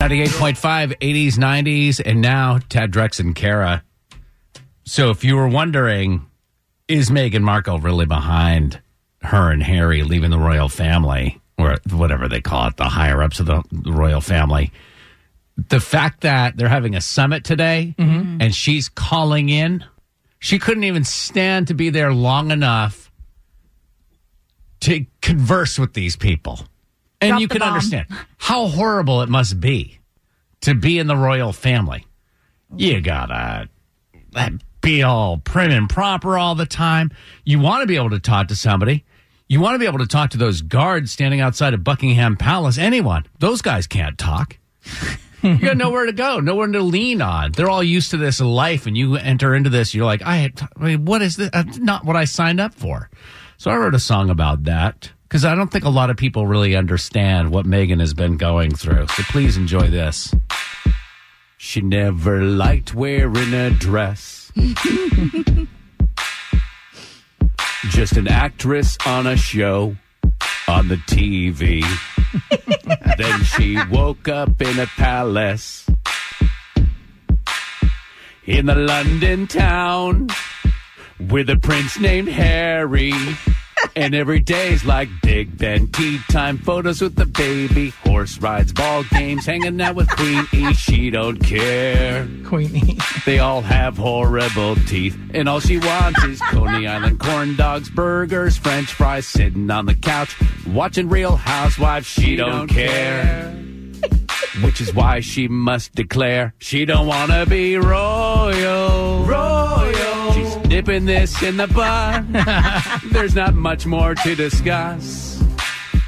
98.5, 80s, 90s, and now Tad Drex and Kara. So if you were wondering, is Meghan Markle really behind her and Harry leaving the royal family, or whatever they call it, the higher ups of the royal family? The fact that they're having a summit today mm-hmm. and she's calling in, she couldn't even stand to be there long enough to converse with these people. And you can bomb. understand how horrible it must be to be in the royal family. You gotta be all prim and proper all the time. You want to be able to talk to somebody. You want to be able to talk to those guards standing outside of Buckingham Palace. Anyone. Those guys can't talk. you got nowhere to go, nowhere to lean on. They're all used to this life, and you enter into this. You're like, I, I mean, what is this? That's not what I signed up for. So I wrote a song about that because I don't think a lot of people really understand what Meghan has been going through. So please enjoy this. She never liked wearing a dress. Just an actress on a show on the TV. then she woke up in a palace in the London town with a prince named Harry. And every day's like Big Ben tea time, photos with the baby, horse rides, ball games, hanging out with Queen E. She don't care. Queenie. They all have horrible teeth, and all she wants is Coney Island corn dogs, burgers, French fries, sitting on the couch, watching Real Housewives. She don't care. Which is why she must declare she don't want to be royal. Nipping this in the bud. There's not much more to discuss.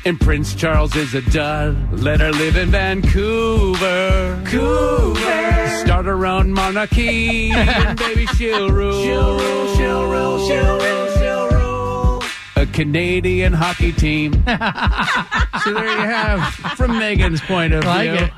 And Prince Charles is a dud. Let her live in Vancouver. Vancouver. Start her own monarchy. and baby, she'll rule. She'll rule, she'll rule, she'll rule, she'll rule. A Canadian hockey team. so there you have, from Meghan's point of Like view. it.